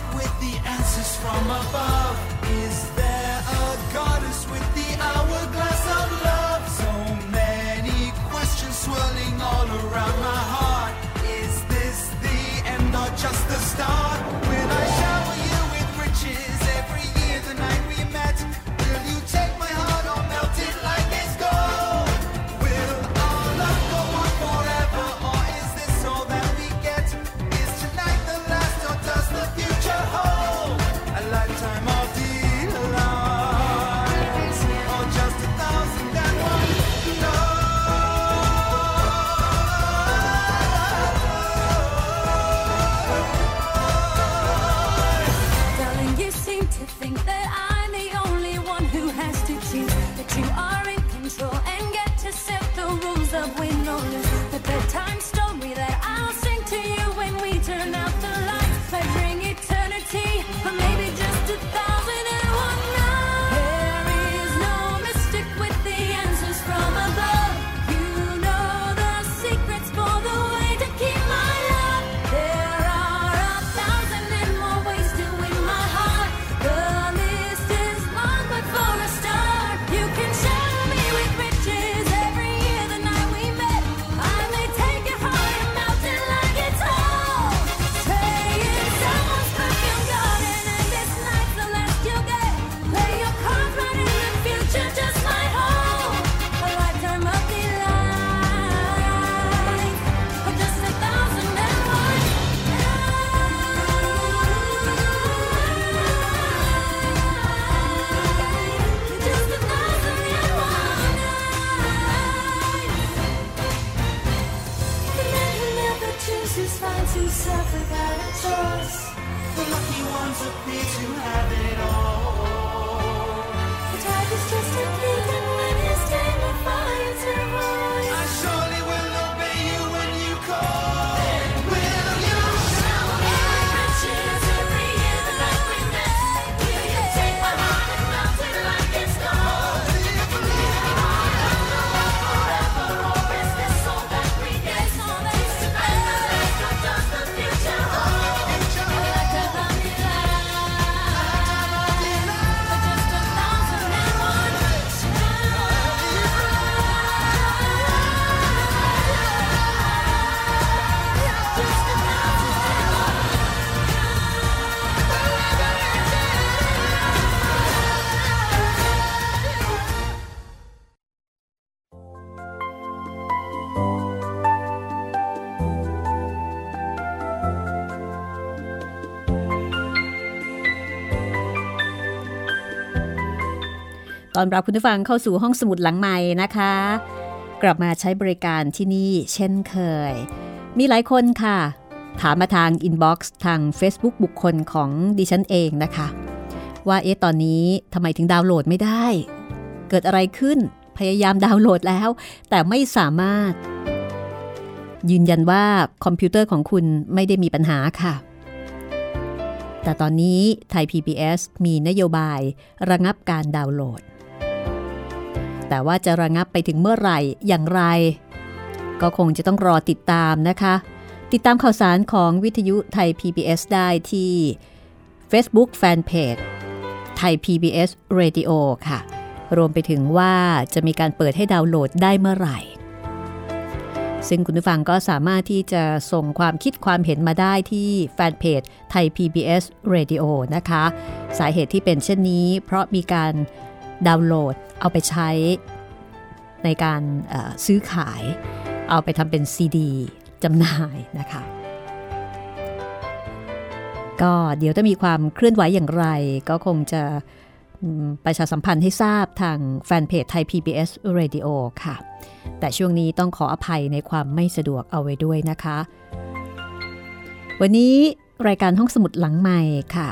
mystic with the answers from above? Is there a goddess with the hourglass ต้อนรับคุณผู้ฟังเข้าสู่ห้องสมุดหลังไมค์นะคะ กลับมาใช้บริการที่นี่เช่นเคย มีหลายคนค่ะ ถามมาทาง inbox ทาง Facebook บุคคลของดิฉันเองนะคะ ว่าเอ๊ะตอนนี้ทำไมถึงดาวน์โหลดไม่ได้ เกิดอะไรขึ้นพยายามดาวน์โหลดแล้ว แต่ไม่สามารถ ยืนยันว่าคอมพิวเตอร์ของคุณไม่ได้มีปัญหาค่ะ แต่ตอนนี้ไทย PBS มีนโยบายระงับการดาวน์โหลด แต่ว่าจะระงับไปถึงเมื่อไหร่อย่างไร ก็คงจะต้องรอติดตามนะคะ ติดตามข่าวสารของวิทยุไทย PBS ได้ที่ Facebook Fanpage ไทย PBS Radio ค่ะ รวมไปถึงว่าจะมีการเปิดให้ดาวน์โหลดได้เมื่อไหร่ ซึ่งคุณผู้ฟังก็สามารถที่จะส่งความคิดความเห็นมาได้ที่แฟนเพจไทย PBS Radio นะคะ สาเหตุที่เป็นเช่นนี้ เพราะมีการ ดาวน์โหลดเอาไปใช้ในการซื้อขาย เอาไปทำเป็นซีดีจำหน่ายนะคะ ก็เดี๋ยวถ้ามีความเคลื่อนไหวอย่างไร ก็คงจะประชาสัมพันธ์ให้ทราบทางแฟนเพจไทย PBS Radio ค่ะ แต่ช่วงนี้ต้องขออภัยในความไม่สะดวกเอาไว้ด้วยนะคะ วันนี้รายการห้องสมุดหลังไมค์ค่ะ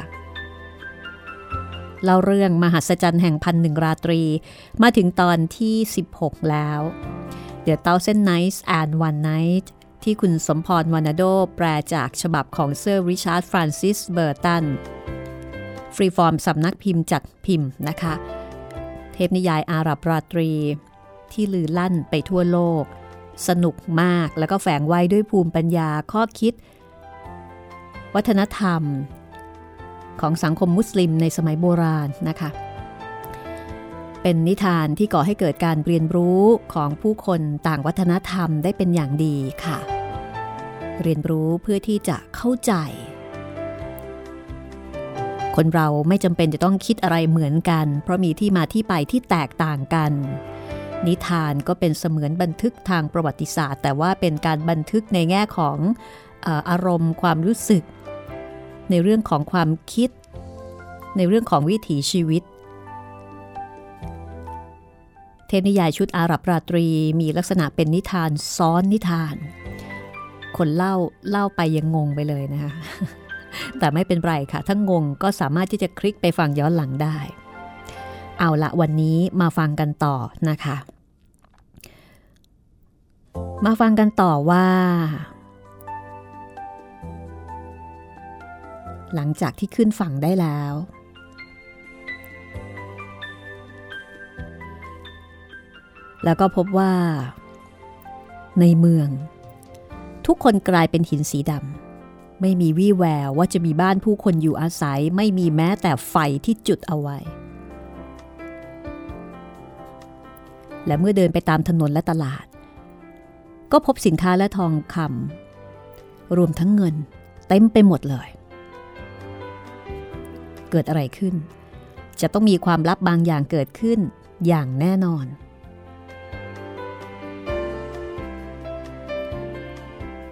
เล่าเรื่องมหัศจรรย์แห่งพันหนึ่งราตรี มาถึงตอนที่ 16 แล้ว The Thousand Nights and One Night ที่คุณสมพรวาร์นาโดแปลจากฉบับของเซอร์ริชาร์ดฟรานซิสเบอร์ตัน ฟรีฟอร์มสำนักพิมพ์จัดพิมพ์นะคะ เทพนิยายอาหรับราตรี ที่ลือลั่นไปทั่วโลก สนุกมากแล้วก็แฝงไว้ด้วยภูมิปัญญาข้อคิด วัฒนธรรม ของสังคมมุสลิมในสมัยโบราณนะคะ เป็นนิทานที่ก่อให้เกิดการเรียนรู้ของผู้คนต่างวัฒนธรรมได้เป็นอย่างดีค่ะ เรียนรู้เพื่อที่จะเข้าใจ คนเราไม่จำเป็นจะต้องคิดอะไรเหมือนกัน เพราะมีที่มาที่ไปที่แตกต่างกันนิทานก็เป็นเสมือนบันทึกทางประวัติศาสตร์ แต่ว่าเป็นการบันทึกในแง่ของออารมณ์ความรู้สึก ในเรื่องของความคิด ในเรื่องของวิถีชีวิต เทพนิยายชุดอาหรับราตรีมีลักษณะเป็นนิทานซ้อนนิทาน คนเล่าเล่าไปยังงงไปเลยนะคะแต่ไม่เป็นไรค่ะ ถ้างงก็สามารถที่จะคลิกไปฟังย้อนหลังได้ เอาละวันนี้มาฟังกันต่อนะคะ มาฟังกันต่อว่า หลังจากที่ขึ้นฝั่งได้แล้ว แล้วก็พบว่า ในเมือง ทุกคนกลายเป็นหินสีดำไม่มีวี่แววว่าจะมีบ้านผู้คนอยู่อาศัยไม่มีแม้แต่ไฟที่จุดเอาไว้ และเมื่อเดินไปตามถนนและตลาด ก็พบสินค้าและทองคำรวมทั้งเงินเต็มไปหมดเลย เกิดอะไรขึ้น จะต้องมีความลับบางอย่างเกิดขึ้นอย่างแน่นอน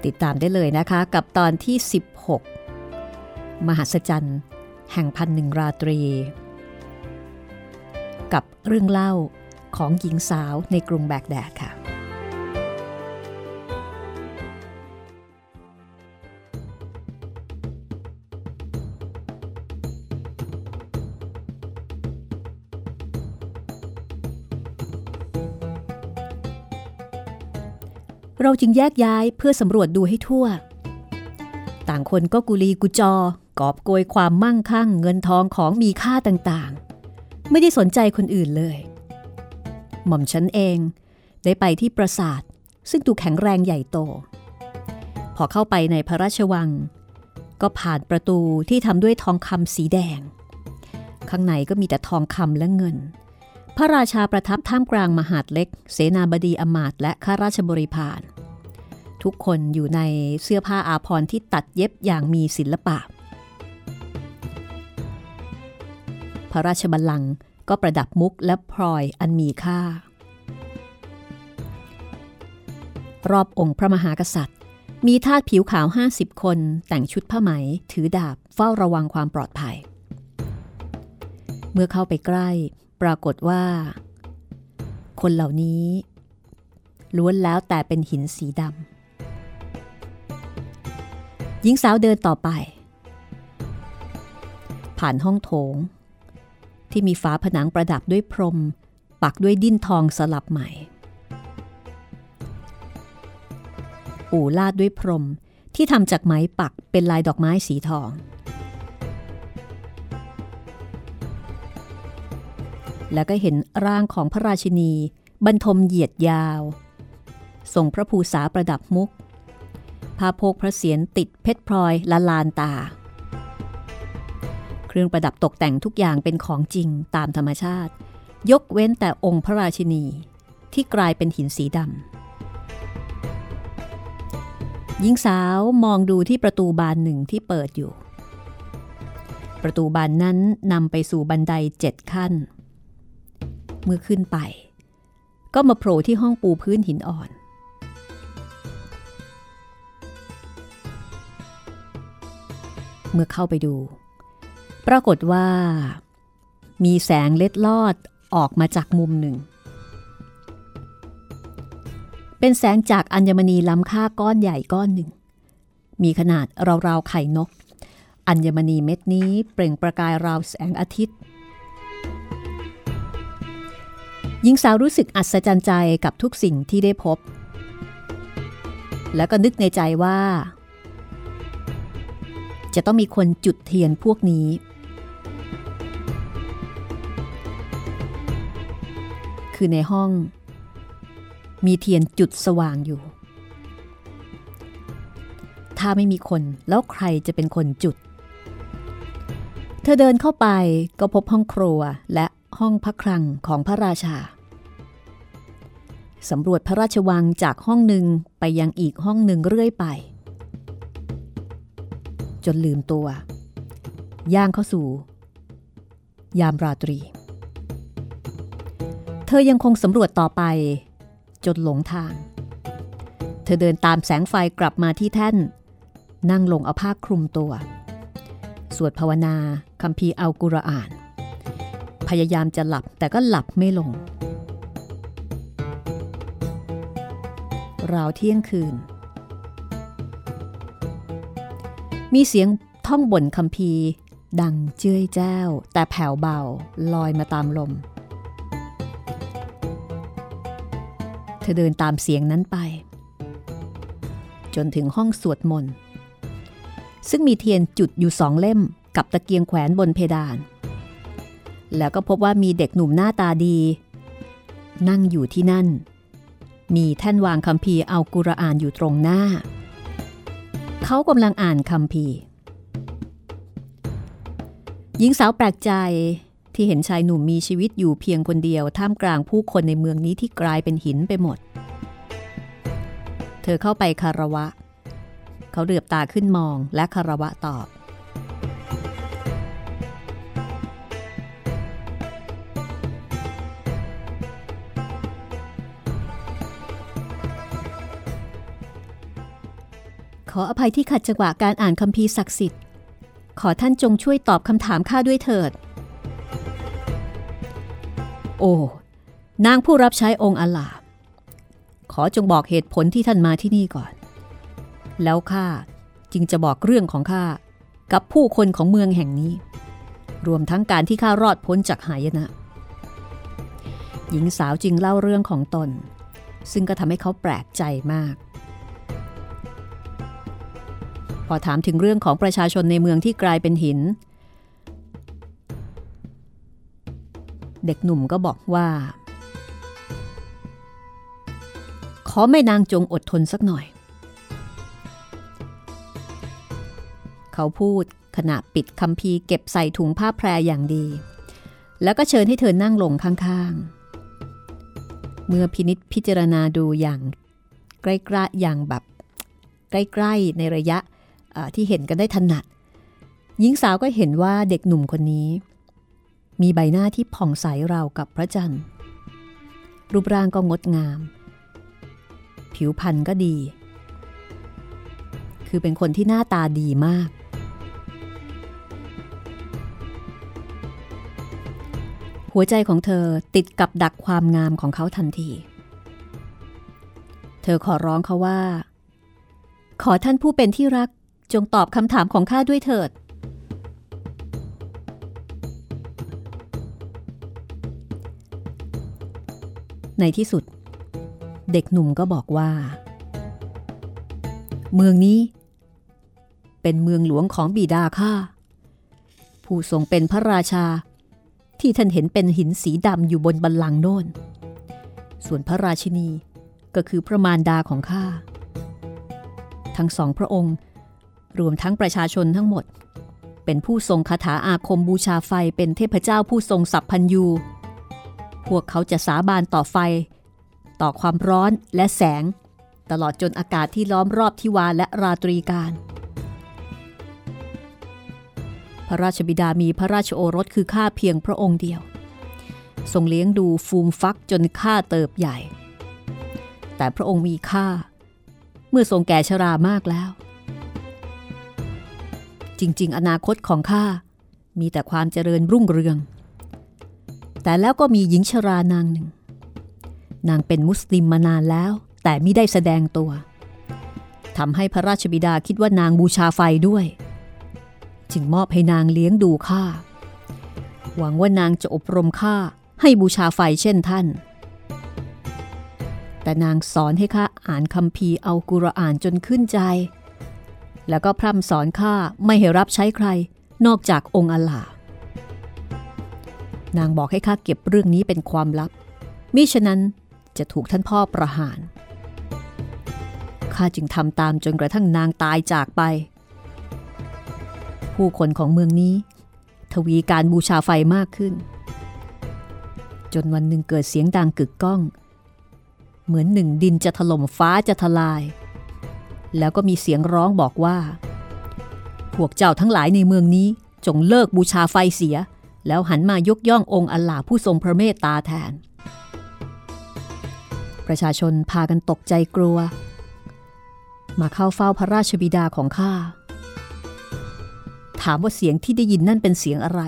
ติดตามได้เลยนะคะกับตอนที่ 16 มหัศจรรย์แห่งพันหนึ่งราตรี กับเรื่องเล่าของหญิงสาวในกรุงแบกแดดค่ะ เราจึงแยกย้ายเพื่อสำรวจดูให้ทั่ว ต่างคนก็กุลีกุจอ กอบโกยความมั่งคั่งเงินทองของมีค่าต่างๆ ไม่ได้สนใจคนอื่นเลย หม่อมฉันเองได้ไปที่ปราสาท ซึ่งดูแข็งแรงใหญ่โต พอเข้าไปในพระราชวัง ก็ผ่านประตูที่ทำด้วยทองคำสีแดง ข้างในก็มีแต่ทองคำและเงิน พระราชาประทับท่ามกลางมหาดเล็ก เสนาบดีอมาตและข้าราชบริพารทุกคนอยู่ในเสื้อผ้าอาภรณ์ที่ตัดเย็บอย่างมีศิลปะ พระราชบัลลังก์ก็ประดับมุกและพลอยอันมีค่า รอบองค์พระมหากษัตริย์ มีทาสผิวขาว 50 คนแต่งชุดผ้าไหม ถือดาบเฝ้าระวังความปลอดภัย เมื่อเข้าไปใกล้ ปรากฏว่า คนเหล่านี้ ล้วนแล้วแต่เป็นหินสีดำหญิงสาวเดินต่อไป ผ่านห้องโถง ที่มีฝาผนังประดับด้วยพรม ปักด้วยดิ้นทองสลับใหม่อู่ลาดด้วยพรมที่ทำจากไหมปักเป็นลายดอกไม้สีทอง แล้วก็เห็นร่างของพระราชินี บรรทมเหยียดยาวทรงพระภูษาประดับมุกพาโพกพระเศียรติดเพชรพลอยละลานตา เครื่องประดับตกแต่งทุกอย่างเป็นของจริงตามธรรมชาติ ยกเว้นแต่องค์พระราชินีที่กลายเป็นหินสีดำหญิงสาวมองดูที่ประตูบานหนึ่งที่เปิดอยู่ ประตูบานนั้นนำไปสู่บันไดเจ็ดขั้น เมื่อขึ้นไป ก็มาโผล่ที่ห้องปูพื้นหินอ่อน เมื่อเข้าไปดู ปรากฏว่า มีแสงเล็ดลอดออกมาจากมุมหนึ่ง เป็นแสงจากอัญมณีล้ำค่าก้อนใหญ่ก้อนหนึ่ง มีขนาดราวๆไข่นก อัญมณีเม็ดนี้เปล่งประกายราวแสงอาทิตย์ หญิงสาวรู้สึกอัศจรรย์ใจกับทุกสิ่งที่ได้พบ แล้วก็นึกในใจว่า จะต้องมีคนจุดเทียนพวกนี้ คือในห้อง มีเทียนจุดสว่างอยู่ ถ้าไม่มีคนแล้วใครจะเป็นคนจุด เธอเดินเข้าไปก็พบห้องครัวและห้องพักครังของพระราชา สำรวจพระราชวังจากห้องหนึ่งไปยังอีกห้องหนึ่งเรื่อยไป จนลืมตัว ย่างเข้าสู่ ยามราตรี เธอยังคงสำรวจต่อไป จนหลงทาง เธอเดินตามแสงไฟกลับมาที่แท่น นั่งลงเอาผ้าคลุมตัว สวดภาวนาคัมภีร์อัลกุรอาน พยายามจะหลับแต่ก็หลับไม่ลง ราวเที่ยงคืน มีเสียงท่องบ่นคัมภีดังเจ้ยแจ้ว แต่แผ่วเบาลอยมาตามลม เธอเดินตามเสียงนั้นไป จนถึงห้องสวดมนต์ ซึ่งมีเทียนจุดอยู่สองเล่มกับตะเกียงแขวนบนเพดาน แล้วก็พบว่ามีเด็กหนุ่มหน้าตาดี นั่งอยู่ที่นั่น มีแท่นวางคัมภีร์เอากุรอานอยู่ตรงหน้า เขากำลังอ่านคัมภีร์หญิงสาวแปลกใจที่เห็นชายหนุ่มมีชีวิตอยู่เพียงคนเดียวท่ามกลางผู้คนในเมืองนี้ที่กลายเป็นหินไปหมด เธอเข้าไปคารวะ เขาเหลือบตาขึ้นมองและคารวะตอบ ขออภัยที่ขัดจังหวะการอ่านคัมภีร์ศักดิ์สิทธิ์ ขอท่านจงช่วยตอบคำถามข้าด้วยเถิด โอ้ นางผู้รับใช้องค์อลาขอจงบอกเหตุผลที่ท่านมาที่นี่ก่อน แล้วข้าจึงจะบอกเรื่องของข้ากับผู้คนของเมืองแห่งนี้ รวมทั้งการที่ข้ารอดพ้นจากหายนะ หญิงสาวจึงเล่าเรื่องของตน ซึ่งก็ทำให้เขาแปลกใจมาก พอถามถึงเรื่องของประชาชนในเมืองที่กลายเป็นหิน เด็กหนุ่มก็บอกว่า ขอแม่นางจงอดทนสักหน่อย เขาพูดขณะปิดคัมภีร์เก็บใส่ถุงผ้าแพรอย่างดี แล้วก็เชิญให้เธอนั่งลงข้างๆ เมื่อพินิษพิจารณาดูอย่างใกล้ๆอย่างแบบใกล้ๆในระยะ ที่เห็นกันได้ถนัดหญิงสาวก็เห็นว่าเด็กหนุ่มคนนี้ มีใบหน้าที่ผ่องใสราวกับพระจันทร์ รูปร่างก็งดงาม ผิวพรรณก็ดี คือเป็นคนที่หน้าตาดีมาก หัวใจของเธอติดกับดักความงามของเขาทันที เธอขอร้องเขาว่า ขอท่านผู้เป็นที่รัก จงตอบคำถามของข้าด้วยเถิด ในที่สุด เด็กหนุ่มก็บอกว่า เมืองนี้ เป็นเมืองหลวงของบิดาข้าผู้ทรงเป็นพระราชา ที่ท่านเห็นเป็นหินสีดำอยู่บนบัลลังโน่น ส่วนพระราชินีก็คือพระมารดาของข้าทั้งสองพระองค์ รวมทั้งประชาชนทั้งหมด เป็นผู้ทรงคาถาอาคมบูชาไฟเป็นเทพเจ้าผู้ทรงสัพพัญยูพวกเขาจะสาบานต่อไฟ ต่อความร้อนและแสง ตลอดจนอากาศที่ล้อมรอบทิวาและราตรีการ พระราชบิดามีพระราชโอรสคือข้าเพียงพระองค์เดียว ทรงเลี้ยงดูฟูมฟักจนข้าเติบใหญ่ แต่พระองค์มีค่าเมื่อทรงแก่ชรามากแล้ว จริง ๆ อนาคตของข้ามีแต่ความเจริญรุ่งเรือง แต่แล้วก็มีหญิงชรานางหนึ่ง นางเป็นมุสลิมมานานแล้ว แต่ไม่ได้แสดงตัวทำให้พระราชบิดาคิดว่านางบูชาไฟด้วย จึงมอบให้นางเลี้ยงดูข้าหวังว่านางจะอบรมข้าให้บูชาไฟเช่นท่าน แต่นางสอนให้ข้าอ่านคำพีร์เอากุรอานจนขึ้นใจ แล้วก็พร่ำสอนข้าไม่ให้รับใช้ใคร นอกจากองค์อัลลาห์นางบอกให้ข้าเก็บเรื่องนี้เป็นความลับ มิฉะนั้นจะถูกท่านพ่อประหาร ข้าจึงทำตามจนกระทั่งนางตายจากไป ผู้คนของเมืองนี้ ทวีการบูชาไฟมากขึ้น จนวันหนึ่งเกิดเสียงดังกึกก้อง เหมือนหนึ่งดินจะถล่มฟ้าจะทลาย แล้วก็มีเสียงร้องบอกว่า พวกเจ้าทั้งหลายในเมืองนี้จงเลิกบูชาไฟเสีย แล้วหันมายกย่ององค์อัลลาผู้ทรงพระเมตตาแทน ประชาชนพากันตกใจกลัว มาเข้าเฝ้าพระราชบิดาของข้า ถามว่าเสียงที่ได้ยินนั่นเป็นเสียงอะไร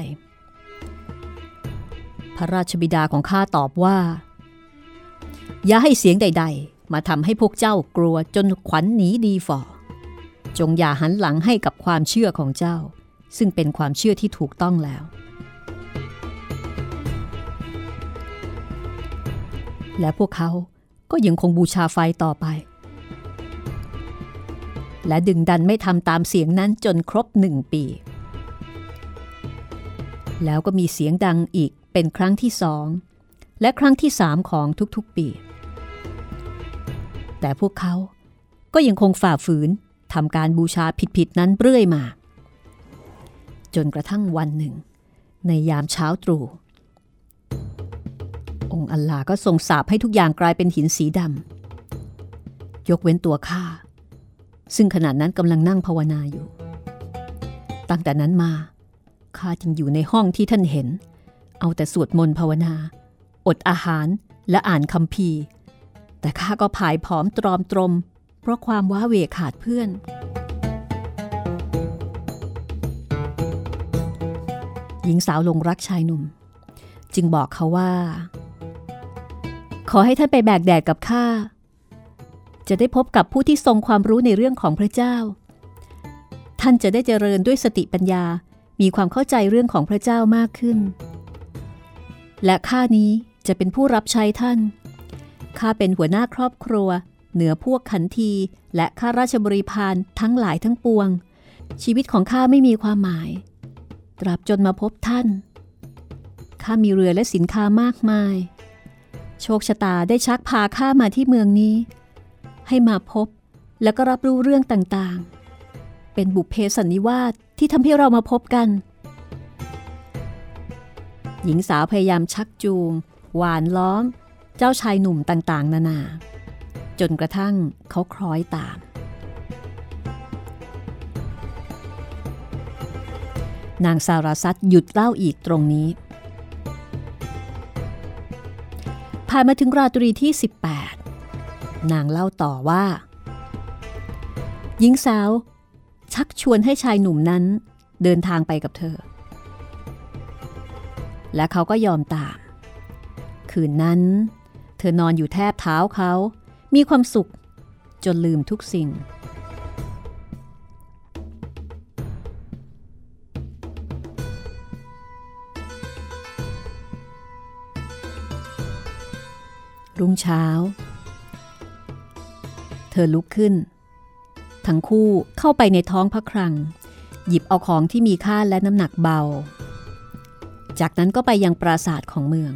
พระราชบิดาของข้าตอบว่า อย่าให้เสียงใด ๆ มาทำให้พวกเจ้ากลัวจนขวัญหนีดีฝ่อ จงอย่าหันหลังให้กับความเชื่อของเจ้า ซึ่งเป็นความเชื่อที่ถูกต้องแล้ว และพวกเขาก็ยังคงบูชาไฟต่อไป และดึงดันไม่ทำตามเสียงนั้นจนครบหนึ่งปี แล้วก็มีเสียงดังอีกเป็นครั้งที่สองและครั้งที่สามของทุกๆปี แต่พวกเขาก็ยังคงฝ่าฝืนทำการบูชาผิดๆนั้นเรื่อยมา จนกระทั่งวันหนึ่ง ในยามเช้าตรู่องค์อัลลาก็ทรงสาปให้ทุกอย่างกลายเป็นหินสีดำยกเว้นตัวข้าซึ่งขณะนั้นกำลังนั่งภาวนาอยู่ ตั้งแต่นั้นมาข้าจึงอยู่ในห้องที่ท่านเห็น เอาแต่สวดมนต์ภาวนา อดอาหารและอ่านคำพีร์ แต่ข้าก็ผายผอมตรอมตรม เพราะความว้าเหวขาดเพื่อน หญิงสาวลงรักชายหนุ่ม จึงบอกเขาว่า ขอให้ท่านไปแบกแดดกับข้าจะได้พบกับผู้ที่ทรงความรู้ในเรื่องของพระเจ้า ท่านจะได้เจริญด้วยสติปัญญา มีความเข้าใจเรื่องของพระเจ้ามากขึ้น และข้านี้จะเป็นผู้รับใช้ท่าน ข้าเป็นหัวหน้าครอบครัว เหนือพวกขันทีและข้าราชบริพารทั้งหลายทั้งปวง ชีวิตของข้าไม่มีความหมาย ตราบจนมาพบท่าน ข้ามีเรือและสินค้ามากมาย โชคชะตาได้ชักพาข้ามาที่เมืองนี้ ให้มาพบแล้วก็รับรู้เรื่องต่างๆ เป็นบุพเพสันนิวาสที่ทำให้เรามาพบกัน หญิงสาวพยายามชักจูง หวานล้อม เจ้าชายหนุ่มต่างๆ นานา จนกระทั่งเขาคล้อยตาม นางสาราซัตหยุดเล่าอีกตรงนี้ ผ่านมาถึงราตรีที่ 18 นางเล่าต่อว่า หญิงสาว ชักชวนให้ชายหนุ่มนั้นเดินทางไปกับเธอ และเขาก็ยอมตาม คืนนั้น เธอนอนอยู่แทบเท้าเขา มีความสุข จนลืมทุกสิ่ง รุ่งเช้า เธอลุกขึ้น ทั้งคู่เข้าไปในท้องพระครัง หยิบเอาของที่มีค่าและน้ำหนักเบา จากนั้นก็ไปยังปราสาทของเมือง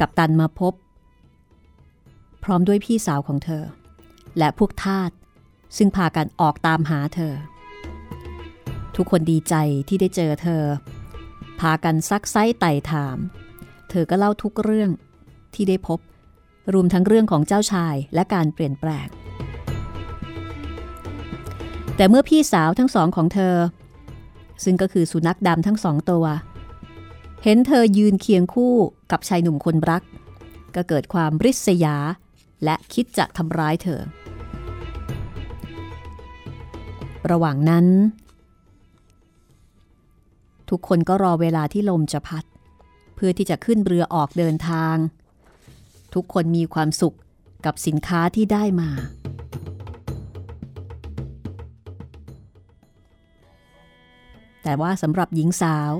กับตันมาพบ พร้อมด้วยพี่สาวของเธอ และพวกทาสซึ่งพากันออกตามหาเธอ ทุกคนดีใจที่ได้เจอเธอ พากันซักไซ้ไต่ถาม เธอก็เล่าทุกเรื่องที่ได้พบ รวมทั้งเรื่องของเจ้าชายและการเปลี่ยนแปลง แต่เมื่อพี่สาวทั้งสองของเธอ ซึ่งก็คือสุนัขดำทั้งสองตัว เห็นเธอยืนเคียงคู่กับชายหนุ่มคนรัก ก็เกิดความริษยา และคิดจะทำร้ายเธอ ระหว่างนั้น ทุกคนก็รอเวลาที่ลมจะพัด เพื่อที่จะขึ้นเรือออกเดินทาง ทุกคนมีความสุขกับสินค้าที่ได้มา แต่ว่าสำหรับหญิงสาว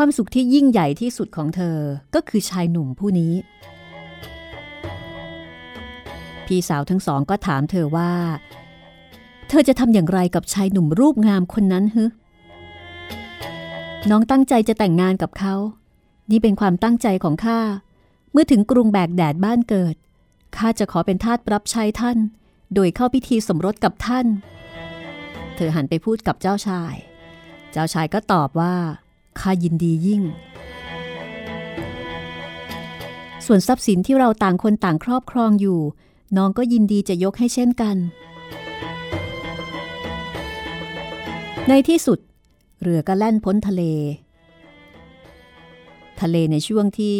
ความสุขที่ยิ่งใหญ่ที่สุดของเธอก็คือชายหนุ่มผู้นี้ พี่สาวทั้งสองก็ถามเธอว่า เธอจะทำอย่างไรกับชายหนุ่มรูปงามคนนั้นฮึน้องตั้งใจจะแต่งงานกับเขา นี่เป็นความตั้งใจของข้า เมื่อถึงกรุงแบกแดดบ้านเกิด ข้าจะขอเป็นทาสรับใช้ท่าน โดยเข้าพิธีสมรสกับท่าน เธอหันไปพูดกับเจ้าชาย เจ้าชายก็ตอบว่า ข้ายินดียิ่ง ส่วนทรัพย์สินที่เราต่างคนต่างครอบครองอยู่ น้องก็ยินดีจะยกให้เช่นกัน ในที่สุด เรือก็แล่นพ้นทะเล ทะเลในช่วงที่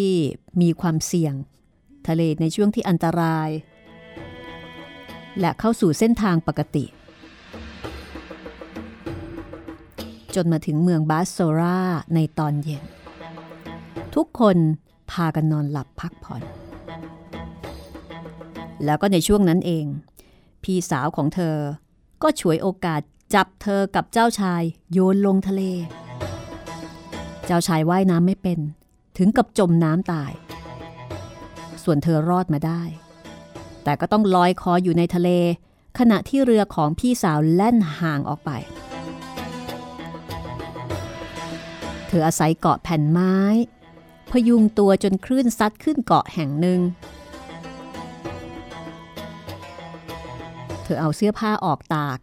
มีความเสี่ยง ทะเลในช่วงที่อันตราย และเข้าสู่เส้นทางปกติ จนมาถึงเมืองบาสโซราในตอนเย็น ทุกคนพากันนอนหลับพักผ่อน แล้วก็ในช่วงนั้นเอง พี่สาวของเธอก็ฉวยโอกาสจับเธอกับเจ้าชายโยนลงทะเล เจ้าชายว่ายน้ำไม่เป็น ถึงกับจมน้ำตาย ส่วนเธอรอดมาได้ แต่ก็ต้องลอยคออยู่ในทะเล ขณะที่เรือของพี่สาวแล่นห่างออกไป เธออาศัยเกาะแผ่นไม้ พยุงตัวจนคลื่นซัดขึ้นเกาะแห่งหนึ่ง เธอเอาเสื้อผ้าออกตาก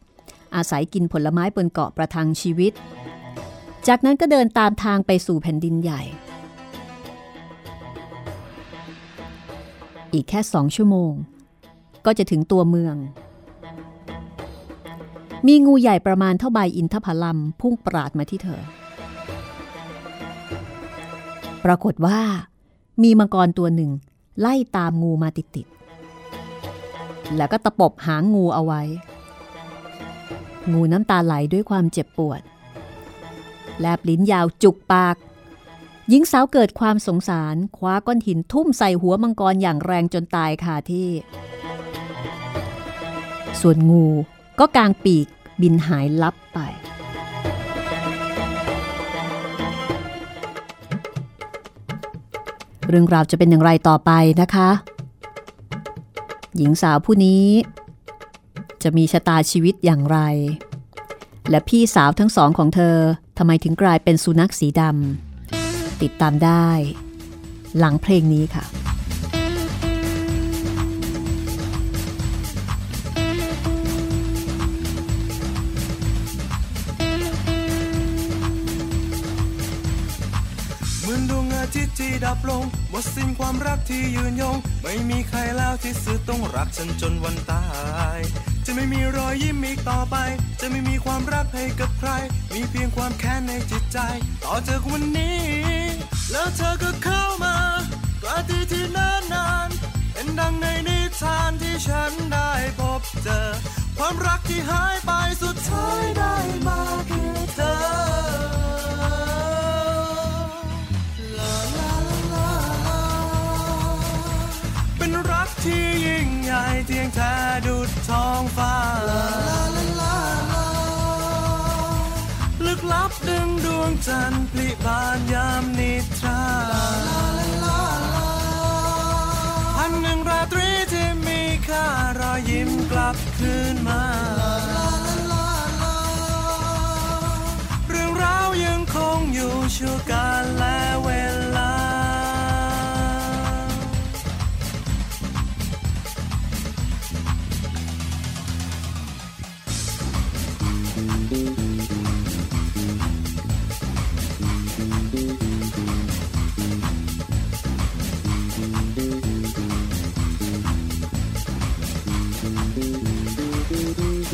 อาศัยกินผลไม้บนเกาะประทังชีวิต จากนั้นก็เดินตามทางไปสู่แผ่นดินใหญ่ อีกแค่สองชั่วโมง ก็จะถึงตัวเมืองมีงูใหญ่ประมาณเท่าใบอินทผลัมพุ่งปราดมาที่เธอ ปรากฏว่า มีมังกรตัวหนึ่ง ไล่ตามงูมาติดๆ แล้วก็ตะปบหางงูเอาไว้ งูน้ำตาไหลด้วยความเจ็บปวด แลบลิ้นยาวจุกปาก หญิงสาวเกิดความสงสารคว้าก้อนหินทุ่มใส่หัวมังกรอย่างแรงจนตายคาที่ ส่วนงูก็กางปีกบินหายลับไป เรื่องราวจะเป็นอย่างไรต่อไปนะคะ หญิงสาวผู้นี้ จะมีชะตาชีวิตอย่างไร และพี่สาวทั้งสองของเธอทำไมถึงกลายเป็นสุนัขสีดำติดตามได้ หลังเพลงนี้ค่ะ ดับลงหมดสิ้นความรักที่ยืนยง ไม่มีใครแล้วที่สื่อต้องรักฉันจนวันตาย จะไม่มีรอยยิ้มอีกต่อไป จะไม่มีความรักให้กับใคร มีเพียงความแค้นในจิตใจ ต่อจากวันนี้ แล้วเธอก็เข้ามากว่าที่ที่นานนานๆเป็นดังในนิทานที่ฉันได้พบเจอ ความรักที่หายไปสุดท้ายได้มาคือ ที่ยิ่งใหญ่เทียงแท้ดุดท้องฟ้า ลึกลับดึงดวงจันทร์พลิบานยามนิทราพันหนึ่งราตรีที่มีค่ารอยยิ้มกลับคืนมา เรื่องราวยังคงอยู่ชั่วการและเวลา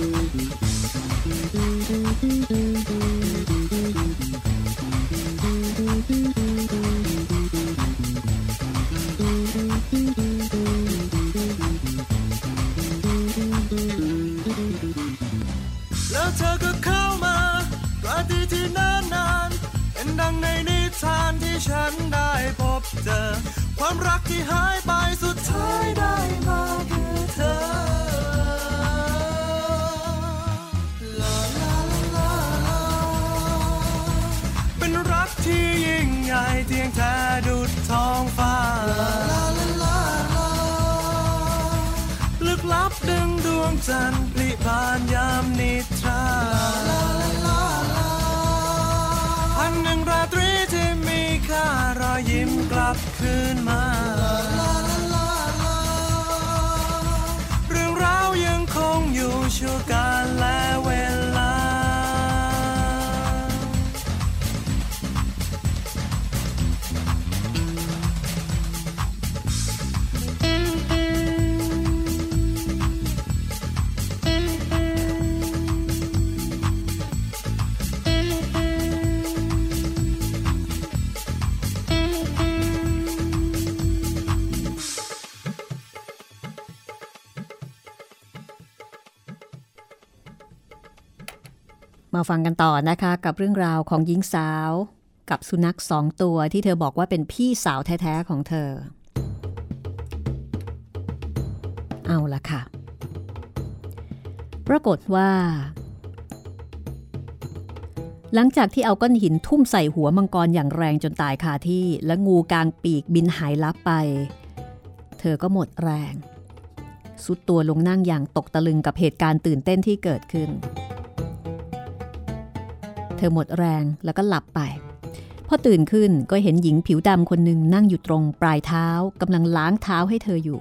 แล้วเธอก็เข้ามากราตีที่นานนานๆเป็นดังในนิทานที่ฉันได้พบเจอ ความรักที่หาย กลับคืนมา มาฟังกันต่อนะคะ กับเรื่องราวของหญิงสาว กับสุนัขสองตัวที่เธอบอกว่าเป็นพี่สาวแท้ๆของเธอ เอาละค่ะ ปรากฏว่า หลังจากที่เอาก้อนหินทุ่มใส่หัวมังกรอย่างแรงจนตายคาที่ และงูกลางปีกบินหายลับไป เธอก็หมดแรง สุดตัวลงนั่งอย่างตกตะลึงกับเหตุการณ์ตื่นเต้นที่เกิดขึ้น ธอหมดแรงแล้วก็หลับไป พอตื่นขึ้นก็เห็นหญิงผิวดำคนหนึ่งนั่งอยู่ตรงปลายเท้ากำลังล้างเท้าให้เธออยู่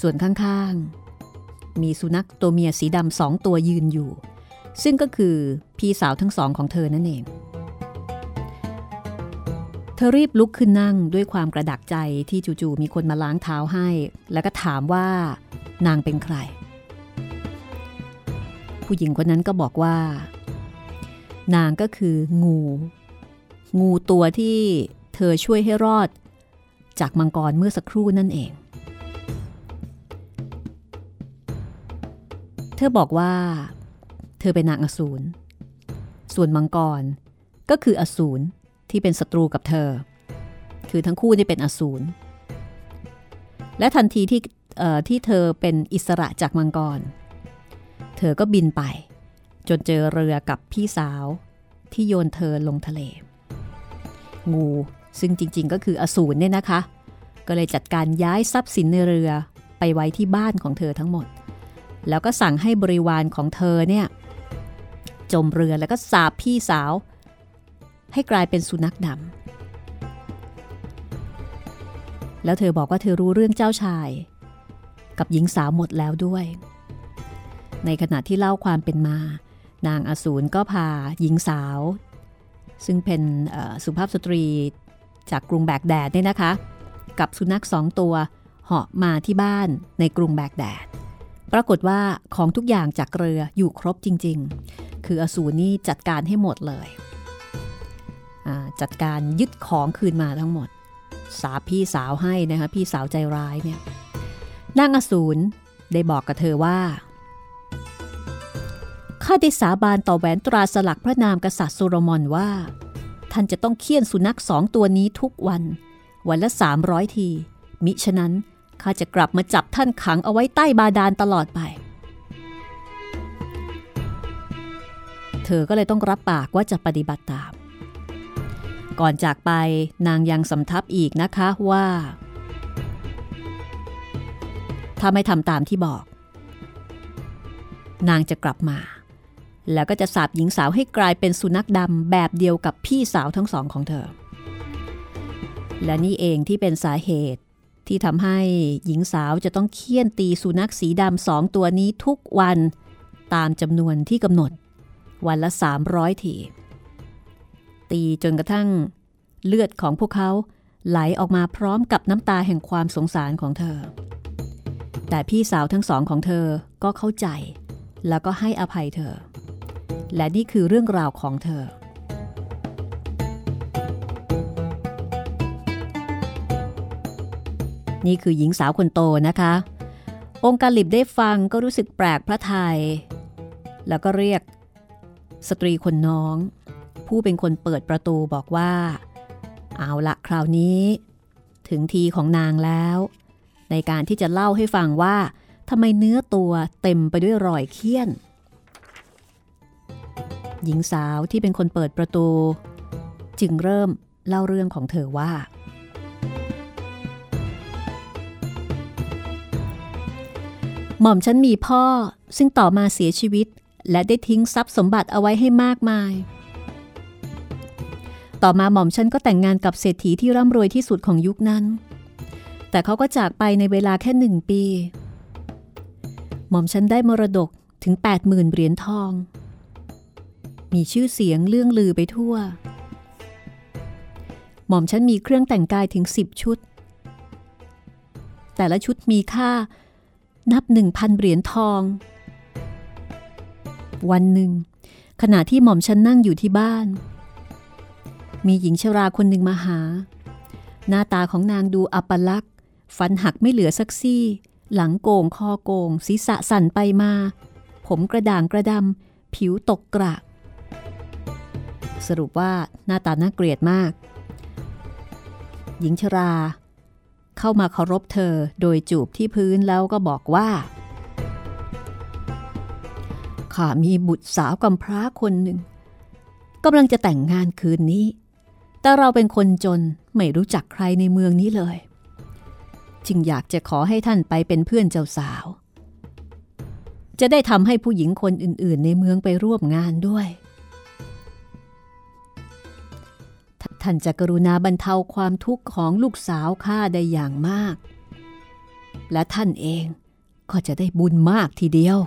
ส่วนข้างๆ มีสุนัขตัวเมียสีดำสองตัวยืนอยู่ ซึ่งก็คือพี่สาวทั้งสองของเธอนั่นเอง เธอรีบลุกขึ้นนั่งด้วยความกระดักใจที่จู่ๆมีคนมาล้างเท้าให้ แล้วก็ถามว่านางเป็นใคร ผู้หญิงคนนั้นก็บอกว่า นางก็คืองู งูตัวที่เธอช่วยให้รอด จากมังกรเมื่อสักครู่นั่นเอง เธอบอกว่า เธอเป็นนางอสูร ส่วนมังกรก็คืออสูรที่เป็นศัตรูกับเธอ คือทั้งคู่นี่เป็นอสูร และทันทีที่ที่เธอเป็นอิสระจากมังกร เธอก็บินไป จนเจอเรือกับพี่สาวที่โยนเธอลงทะเล งูซึ่งจริงๆก็คืออสูรเนี่ยนะคะ ก็เลยจัดการย้ายทรัพย์สินในเรือไปไว้ที่บ้านของเธอทั้งหมด แล้วก็สั่งให้บริวารของเธอเนี่ยจมเรือแล้วก็สาบพี่สาว ให้กลายเป็นสุนัขดำแล้วเธอบอกว่าเธอรู้เรื่องเจ้าชาย กับหญิงสาวหมดแล้วด้วย ในขณะที่เล่าความเป็นมา นางอสูรก็พาหญิงสาว ซึ่งเป็นสุภาพสตรีจากกรุงแบกแดดเนี่ยนะคะ กับสุนัขสองตัวเหาะมาที่บ้านในกรุงแบกแดด ปรากฏว่าของทุกอย่างจากเรืออยู่ครบจริง ๆ คืออสูรนี่จัดการให้หมดเลยจัดการยึดของคืนมาทั้งหมด สาพี่สาวให้นะคะพี่สาวใจร้ายเนี่ยนางอสูรได้บอกกับเธอว่า ข้าได้สาบานต่อแหวนตราสลักพระนามกษัตริย์โซโลมอนว่า ท่านจะต้องเคี่ยนสุนัขสองตัวนี้ทุกวัน วันละสามร้อยที มิฉะนั้นข้าจะกลับมาจับท่านขังเอาไว้ใต้บาดาลตลอดไป เธอก็เลยต้องรับปากว่าจะปฏิบัติตาม ก่อนจากไปนางยังสำทับอีกนะคะว่า ถ้าไม่ทำตามที่บอก นางจะกลับมา แล้วก็จะสาบหญิงสาวให้กลายเป็นสุนัขดำแบบเดียวกับพี่สาวทั้งสองของเธอ และนี่เองที่เป็นสาเหตุที่ทำให้หญิงสาวจะต้องเคี่ยนตีสุนัขสีดำสองตัวนี้ทุกวันตามจำนวนที่กำหนด วันละ 300 ที ตีจนกระทั่ง เลือดของพวกเขาไหลออกมาพร้อมกับน้ำตาแห่งความสงสารของเธอ แต่พี่สาวทั้งสองของเธอก็เข้าใจ แล้วก็ให้อภัยเธอ และนี่คือเรื่องราวของเธอ นี่คือหญิงสาวคนโตนะคะ องค์การลิบได้ฟังก็รู้สึกแปลกพระไทย แล้วก็เรียกสตรีคนน้อง ผู้เป็นคนเปิดประตูบอกว่า เอาละคราวนี้ ถึงทีของนางแล้ว ในการที่จะเล่าให้ฟังว่าทำไมเนื้อตัวเต็มไปด้วยรอยเคี้ยน หญิงสาวที่เป็นคนเปิดประตู จึงเริ่มเล่าเรื่องของเธอว่า หม่อมฉันมีพ่อซึ่งต่อมาเสียชีวิต และได้ทิ้งทรัพย์สมบัติเอาไว้ให้มากมาย ต่อมาหม่อมฉันก็แต่งงานกับเศรษฐีที่ร่ำรวยที่สุดของยุคนั้น แต่เขาก็จากไปในเวลาแค่หนึ่งปี หม่อมฉันได้มรดกถึง 80,000เหรียญทอง มีชื่อเสียงเรื่องลือไปทั่ว หม่อมฉันมีเครื่องแต่งกายถึง10ชุด แต่ละชุดมีค่า นับหนึ่งพันเหรียญทอง วันหนึ่ง ขณะที่หม่อมฉันนั่งอยู่ที่บ้าน มีหญิงชราคนหนึ่งมาหา หน้าตาของนางดูอัปลักษ์ฟันหักไม่เหลือสักซี่ หลังโก่งคอโก่งศีรษะสั่นไปมา ผมกระด่างกระดำ ผิวตกกระ สรุปว่าหน้าตาน่าเกลียดมาก หญิงชรา เข้ามาเคารพเธอโดยจูบที่พื้นแล้วก็บอกว่าข้ามีบุตรสาวกำพร้าคนหนึ่งกำลังจะแต่งงานคืนนี้ แต่เราเป็นคนจนไม่รู้จักใครในเมืองนี้เลย จึงอยากจะขอให้ท่านไปเป็นเพื่อนเจ้าสาว จะได้ทำให้ผู้หญิงคนอื่น ๆ ในเมืองไปร่วมงานด้วย ท่านจะกรุณาบรรเทาความทุกข์ของลูกสาวข้าได้อย่างมาก และท่านเองก็จะได้บุญมากทีเดียว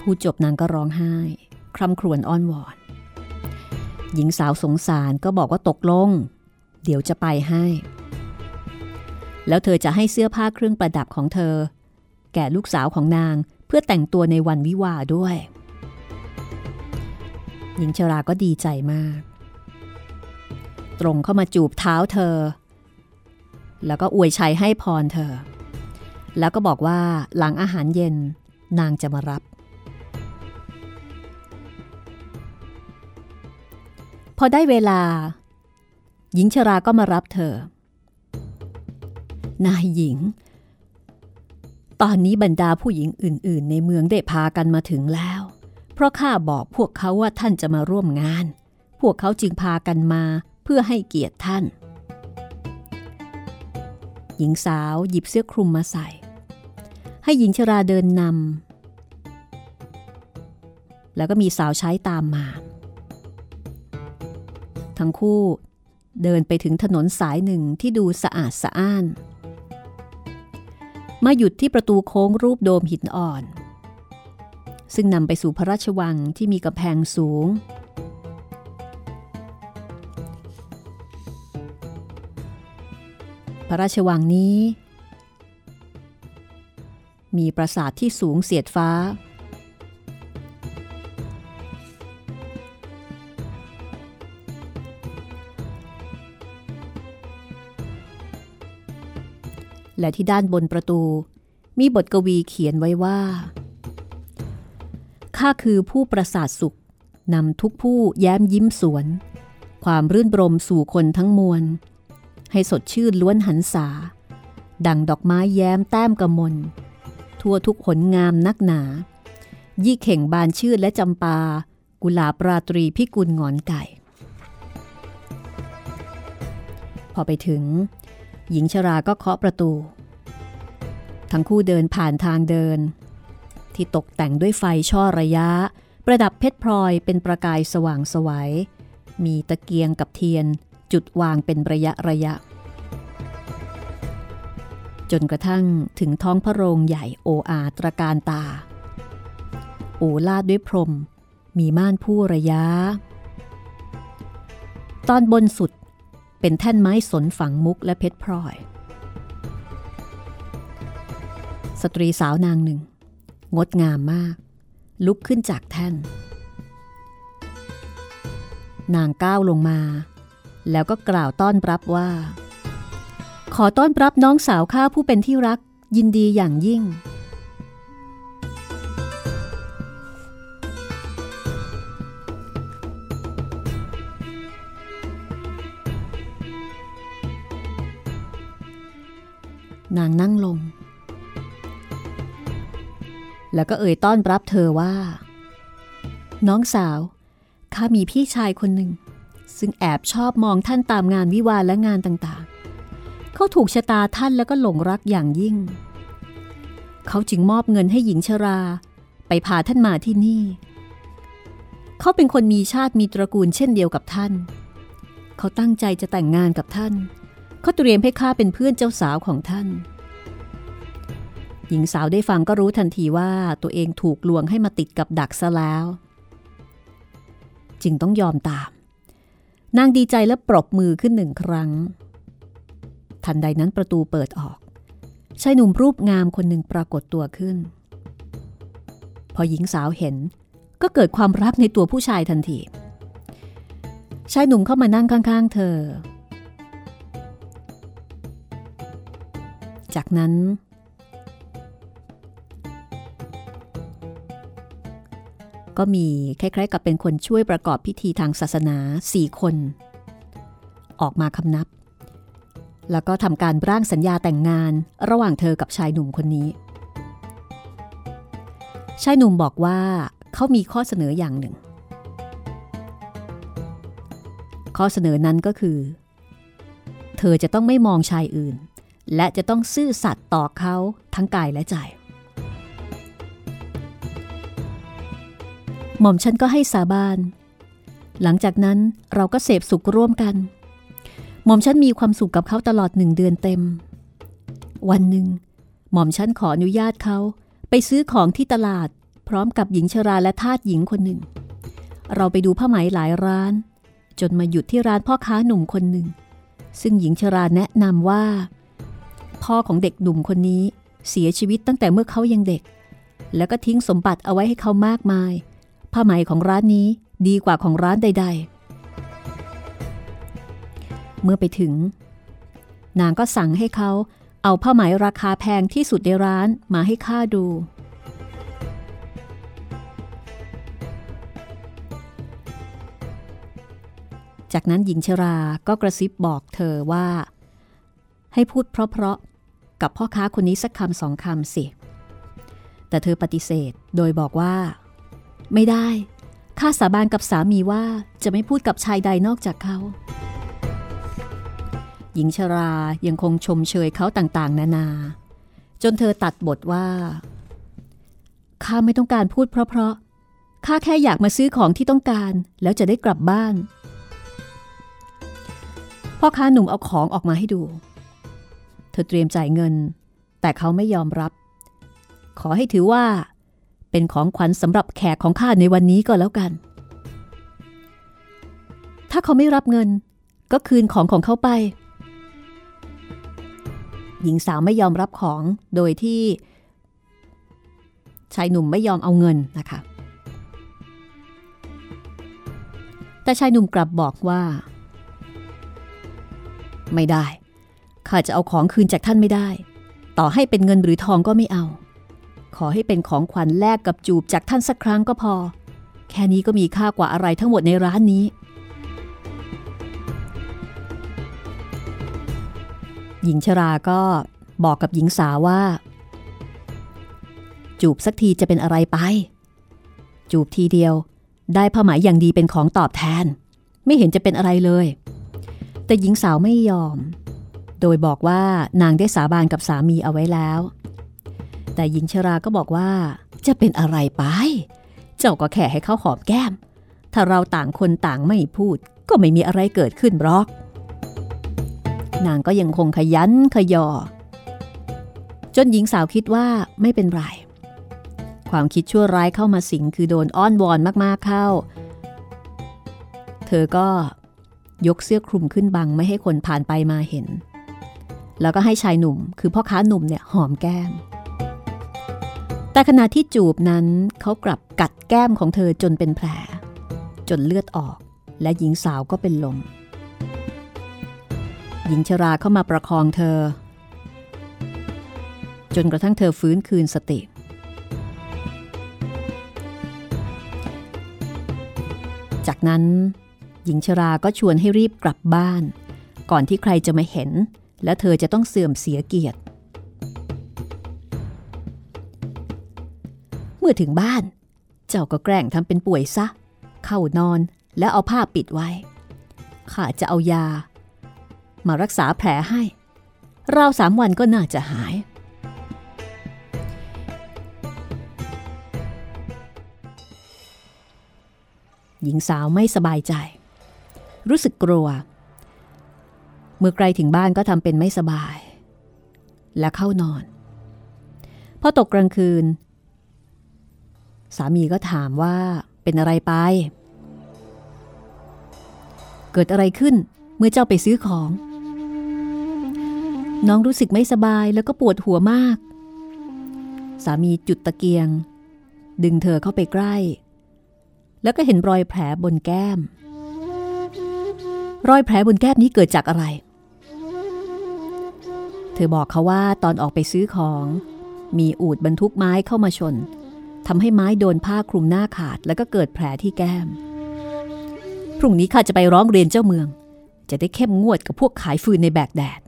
ผู้จบนางก็ร้องไห้ คร่ำครวญอ้อนวอน หญิงสาวสงสารก็บอกว่าตกลง เดี๋ยวจะไปให้ แล้วเธอจะให้เสื้อผ้าเครื่องประดับของเธอ แก่ลูกสาวของนางเพื่อแต่งตัวในวันวิวาด้วย หญิงชราก็ดีใจมาก ตรงเข้ามาจูบเท้าเธอ แล้วก็อวยชัยให้พรเธอ แล้วก็บอกว่าหลังอาหารเย็นนางจะมารับ พอได้เวลา หญิงชราก็มารับเธอ นายหญิง ตอนนี้บรรดาผู้หญิงอื่น ๆ ในเมืองได้พากันมาถึงแล้ว เพราะข้าบอกพวกเขาว่าท่านจะมาร่วมงาน พวกเขาจึงพากันมาเพื่อให้เกียรติท่าน หญิงสาวหยิบเสื้อคลุมมาใส่ ให้หญิงชราเดินนำแล้วก็มีสาวใช้ตามมา ทั้งคู่เดินไปถึงถนนสายหนึ่งที่ดูสะอาดสะอ้าน มาหยุดที่ประตูโค้งรูปโดมหินอ่อน ซึ่งนำไปสู่พระราชวังที่มีกำแพงสูง พระราชวังนี้ มีปราสาทที่สูงเสียดฟ้า และที่ด้านบนประตูมีบทกวีเขียนไว้ว่า ข้าคือผู้ประสาทสุขนำทุกผู้แย้มยิ้มสวน ความรื่นรมสู่คนทั้งมวล ให้สดชื่นล้วนหันษา ดังดอกไม้แย้มแต้มกระมลทั่วทุกหนงามนักหนา ยี่เข่งบานชื่นและจำปา กุหลาบราตรีพิกุลงอนไก่ พอไปถึง หญิงชราก็เคาะประตู ทั้งคู่เดินผ่านทางเดิน ที่ตกแต่งด้วยไฟช่อระยะ ประดับเพชรพลอยเป็นประกายสว่างสวยัย มีตะเกียงกับเทียน จุดวางเป็นระยะระยะ จนกระทั่งถึงท้องพระโรงใหญ่โออาตระการตาโอลาดด้วยพรม มีม่านผู้ระยะ ตอนบนสุดเป็นแท่นไม้สนฝังมุกและเพชรพลอย สตรีสาวนางหนึ่ง งดงามมาก ลุกขึ้นจากแท่น นางก้าวลงมา แล้วก็กล่าวต้อนรับว่า ขอต้อนรับน้องสาวข้าผู้เป็นที่รักยินดีอย่างยิ่ง นางนั่งลง แล้วก็เอ่ยต้อนรับเธอว่า น้องสาว ข้ามีพี่ชายคนหนึ่ง ซึ่งแอบชอบมองท่านตามงานวิวาและงานต่างๆ เขาถูกชะตาท่านแล้วก็หลงรักอย่างยิ่ง เขาจึงมอบเงินให้หญิงชรา ไปพาท่านมาที่นี่ เขาเป็นคนมีชาติมีตระกูลเช่นเดียวกับท่าน เขาตั้งใจจะแต่งงานกับท่าน เขาเตรียมให้ข้าเป็นเพื่อนเจ้าสาวของท่าน หญิงสาวได้ฟังก็รู้ทันทีว่าตัวเองถูกลวงให้มาติดกับดักซะแล้ว จึงต้องยอมตาม นางดีใจและปรบมือขึ้นหนึ่งครั้ง ทันใดนั้นประตูเปิดออกชายหนุ่มรูปงามคนหนึ่งปรากฏตัวขึ้น พอหญิงสาวเห็นก็เกิดความรักในตัวผู้ชายทันทีชายหนุ่มเข้ามานั่งข้างๆ เธอ จากนั้น ก็มีคล้ายๆกับเป็นคนช่วยประกอบพิธีทางศาสนาสี่คน ออกมาคำนับ แล้วก็ทำการร่างสัญญาแต่งงานระหว่างเธอกับชายหนุ่มคนนี้ ชายหนุ่มบอกว่าเขามีข้อเสนออย่างหนึ่ง ข้อเสนอนั้นก็คือ เธอจะต้องไม่มองชายอื่น และจะต้องซื่อสัตย์ต่อเขาทั้งกายและใจ หม่อมฉันก็ให้สาบาน หลังจากนั้นเราก็เสพสุขร่วมกัน หม่อมฉันมีความสุขกับเขาตลอดหนึ่งเดือนเต็ม วันหนึ่ง หม่อมฉันขออนุญาตเขาไปซื้อของที่ตลาด พร้อมกับหญิงชราและทาสหญิงคนหนึ่ง เราไปดูผ้าไหมหลายร้าน จนมาหยุดที่ร้านพ่อค้าหนุ่มคนหนึ่ง ซึ่งหญิงชราแนะนำว่า พ่อของเด็กหนุ่มคนนี้เสียชีวิตตั้งแต่เมื่อเขายังเด็ก แล้วก็ทิ้งสมบัติเอาไว้ให้เขามากมาย ผ้าไหมของร้านนี้ดีกว่าของร้านใด ๆ เมื่อไปถึง นางก็สั่งให้เขาเอาผ้าไหมราคาแพงที่สุดในร้านมาให้ข้าดู จากนั้นหญิงชราก็กระซิบบอกเธอว่า ให้พูดเพราะๆกับพ่อค้าคนนี้สักคำสองคำสิ แต่เธอปฏิเสธโดยบอกว่า ไม่ได้ ข้าสาบานกับสามีว่าจะไม่พูดกับชายใดนอกจากเขา หญิงชรายังคงชมเชยเขาต่างๆ นานา จนเธอตัดบทว่า ข้าไม่ต้องการพูดเพราะๆ ข้าแค่อยากมาซื้อของที่ต้องการ แล้วจะได้กลับบ้าน พ่อค้าหนุ่มเอาของออกมาให้ดู เธอเตรียมจ่ายเงิน แต่เขาไม่ยอมรับ ขอให้ถือว่า เป็นของขวัญสำหรับแขกของข้าในวันนี้ก็แล้วกัน ถ้าเขาไม่รับเงิน ก็คืนของของเขาไป หญิงสาวไม่ยอมรับของโดยที่ ชายหนุ่มไม่ยอมเอาเงินนะคะ แต่ชายหนุ่มกลับบอกว่า ไม่ได้ ข้าจะเอาของคืนจากท่านไม่ได้ ต่อให้เป็นเงินหรือทองก็ไม่เอา ขอให้เป็นของขวัญแลกกับจูบจากท่านสักครั้งก็พอ แค่นี้ก็มีค่ากว่าอะไรทั้งหมดในร้านนี้ หญิงชราก็บอกกับหญิงสาวว่า จูบสักทีจะเป็นอะไรไป จูบทีเดียว ได้ผ้าไหมอย่างดีเป็นของตอบแทน ไม่เห็นจะเป็นอะไรเลย แต่หญิงสาวไม่ยอม โดยบอกว่านางได้สาบานกับสามีเอาไว้แล้ว แต่หญิงชราก็บอกว่า จะเป็นอะไรไป เจ้าก็แค่ให้เขาหอมแก้ม ถ้าเราต่างคนต่างไม่พูด ก็ไม่มีอะไรเกิดขึ้นหรอก นางก็ยังคงขยันขยอ จนหญิงสาวคิดว่าไม่เป็นไร ความคิดชั่วร้ายเข้ามาสิงคือโดนอ้อนวอนมากๆเข้า เธอก็ยกเสื้อคลุมขึ้นบังไม่ให้คนผ่านไปมาเห็น แล้วก็ให้ชายหนุ่ม คือพ่อค้าหนุ่มเนี่ยหอมแก้ม แต่ขณะที่จูบนั้นเขากลับกัดแก้มของเธอจนเป็นแผล จนเลือดออก และหญิงสาวก็เป็นลม หญิงชราเข้ามาประคองเธอ จนกระทั่งเธอฟื้นคืนสติ จากนั้นหญิงชราก็ชวนให้รีบกลับบ้าน ก่อนที่ใครจะมาเห็น และเธอจะต้องเสื่อมเสียเกียรติ เมื่อถึงบ้าน เจ้าก็แกล้งทำเป็นป่วยซะ เข้านอนแล้วเอาผ้าปิดไว้ ข้าจะเอายา มารักษาแผลให้ ราวสามวันก็น่าจะหาย หญิงสาวไม่สบายใจ รู้สึกกลัว เมื่อไกลถึงบ้านก็ทำเป็นไม่สบาย และเข้านอน พอตกกลางคืน สามีก็ถามว่าเป็นอะไรไป เกิดอะไรขึ้นเมื่อเจ้าไปซื้อของ น้องรู้สึกไม่สบายแล้วก็ปวดหัวมาก สามีจุดตะเกียง ดึงเธอเข้าไปใกล้ แล้วก็เห็นรอยแผลบนแก้ม รอยแผลบนแก้มนี้เกิดจากอะไร เธอบอกเขาว่าตอนออกไปซื้อของ มีอูดบรรทุกไม้เข้ามาชน ทำให้ไม้โดนผ้าคลุมหน้าขาดแล้วก็เกิดแผลที่แก้ม พรุ่งนี้ข้าจะไปร้องเรียนเจ้าเมือง จะได้เข้มงวดกับพวกขายฟืนในแบกแดด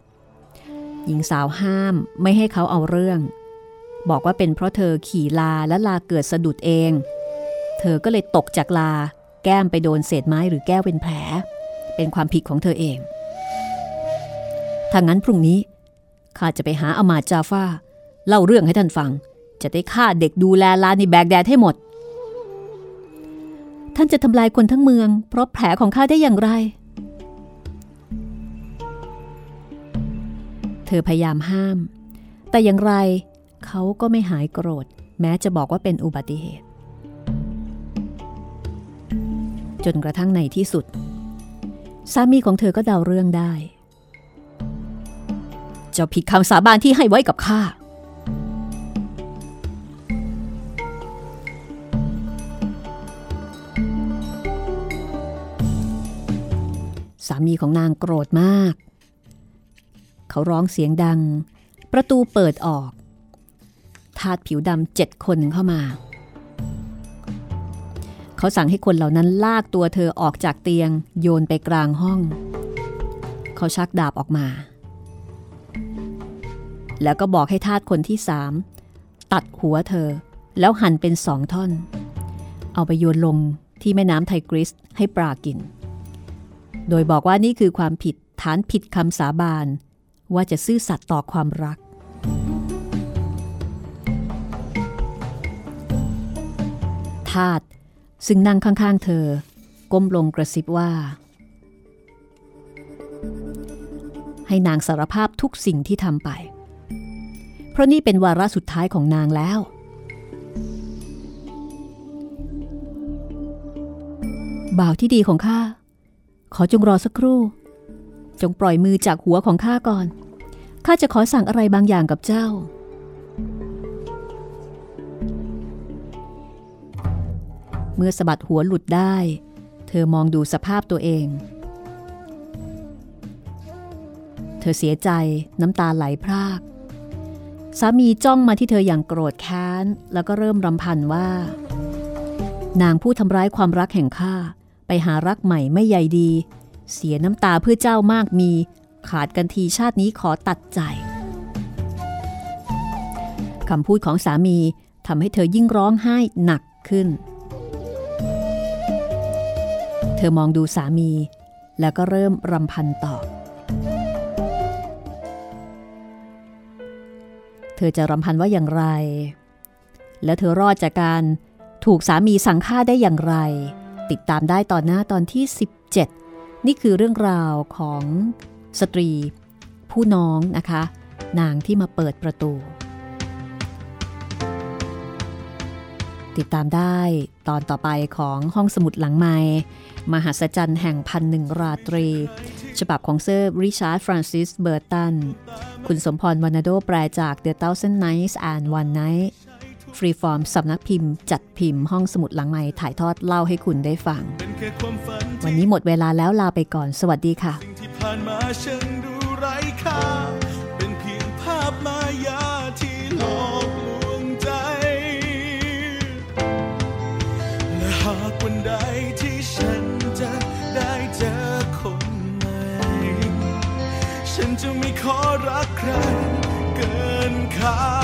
หญิงสาวห้ามไม่ให้เขาเอาเรื่อง บอกว่าเป็นเพราะเธอขี่ลาและลาเกิดสะดุดเอง เธอก็เลยตกจากลา แก้มไปโดนเศษไม้หรือแก้วเป็นแผล เป็นความผิดของเธอเอง ถ้างั้นพรุ่งนี้ข้าจะไปหาอามาจาฟาเล่าเรื่องให้ท่านฟัง จะได้ฆ่าเด็กดูแลลานในแบกแดดให้หมด ท่านจะทำลายคนทั้งเมือง เพราะแผลของข้าได้อย่างไร เธอพยายามห้าม แต่อย่างไรเขาก็ไม่หายโกรธ แม้จะบอกว่าเป็นอุบัติเหตุ จนกระทั่งในที่สุด สามีของเธอก็เดาเรื่องได้ เจ้าผิดคำสาบานที่ให้ไว้กับข้า สามีของนางโกรธมาก เขาร้องเสียงดัง ประตูเปิดออก ทาสผิวดำเจ็ดคนเข้ามา เขาสั่งให้คนเหล่านั้นลากตัวเธอออกจากเตียงโยนไปกลางห้อง เขาชักดาบออกมา แล้วก็บอกให้ทาสคนที่สามตัดหัวเธอ แล้วหั่นเป็นสองท่อน เอาไปโยนลงที่แม่น้ำไทกริสให้ปลากิน โดยบอกว่านี่คือความผิดฐานผิดคำสาบาน ว่าจะซื่อสัตย์ต่อความรัก ทาตซึ่งนั่งข้างๆ เธอ ก้มลงกระซิบว่า ให้นางสารภาพทุกสิ่งที่ทำไป เพราะนี่เป็นวาระสุดท้ายของนางแล้วบ่าวที่ดีของข้า ขอจงรอสักครู่ จงปล่อยมือจากหัวของข้าก่อน ข้าจะขอสั่งอะไรบางอย่างกับเจ้า เมื่อสะบัดหัวหลุดได้ เธอมองดูสภาพตัวเอง เธอเสียใจน้ำตาไหลพราก สามีจ้องมาที่เธออย่างโกรธแค้น แล้วก็เริ่มรำพันว่า นางผู้ทำร้ายความรักแห่งข้า ไปหารักใหม่ไม่ใยดี เสียน้ำตาเพื่อเจ้ามากมี ขาดกันทีชาตินี้ขอตัดใจคำพูดของสามีทำให้เธอยิ่งร้องไห้หนักขึ้น เธอมองดูสามี แล้วก็เริ่มรำพันต่อ เธอจะรำพันว่าอย่างไร และเธอรอดจากการถูกสามีสั่งฆ่าได้อย่างไร ติดตามได้ตอนหน้าตอนที่ 17 นี่คือเรื่องราวของสตรี ผู้น้องนะคะ นางที่มาเปิดประตู ติดตามได้ตอนต่อไปของห้องสมุดหลังไม้มหัศจรรย์แห่งพันหนึ่งราตรี ฉบับของเซอร์ริชาร์ดฟรานซิสเบอร์ตัน คุณสมพรวาร์นาโดแปลจาก The Thousand Nights and One Night ฟรีฟอร์มสำนักพิมพ์ จัดพิมพ์ห้องสมุดหลังไมค์ถ่ายทอดเล่าให้คุณได้ฟังวันวันนี้หมดเวลาแล้วลาไปก่อน สวัสดีค่ะที่ผ่านมาฉันดูไร้ค่าเป็นเพียงภาพมายาที่หลอกลวงใจ และหากวันใดที่ฉันจะได้เจอคนใหม่ฉันจะไม่ขอรักใครเกินคำ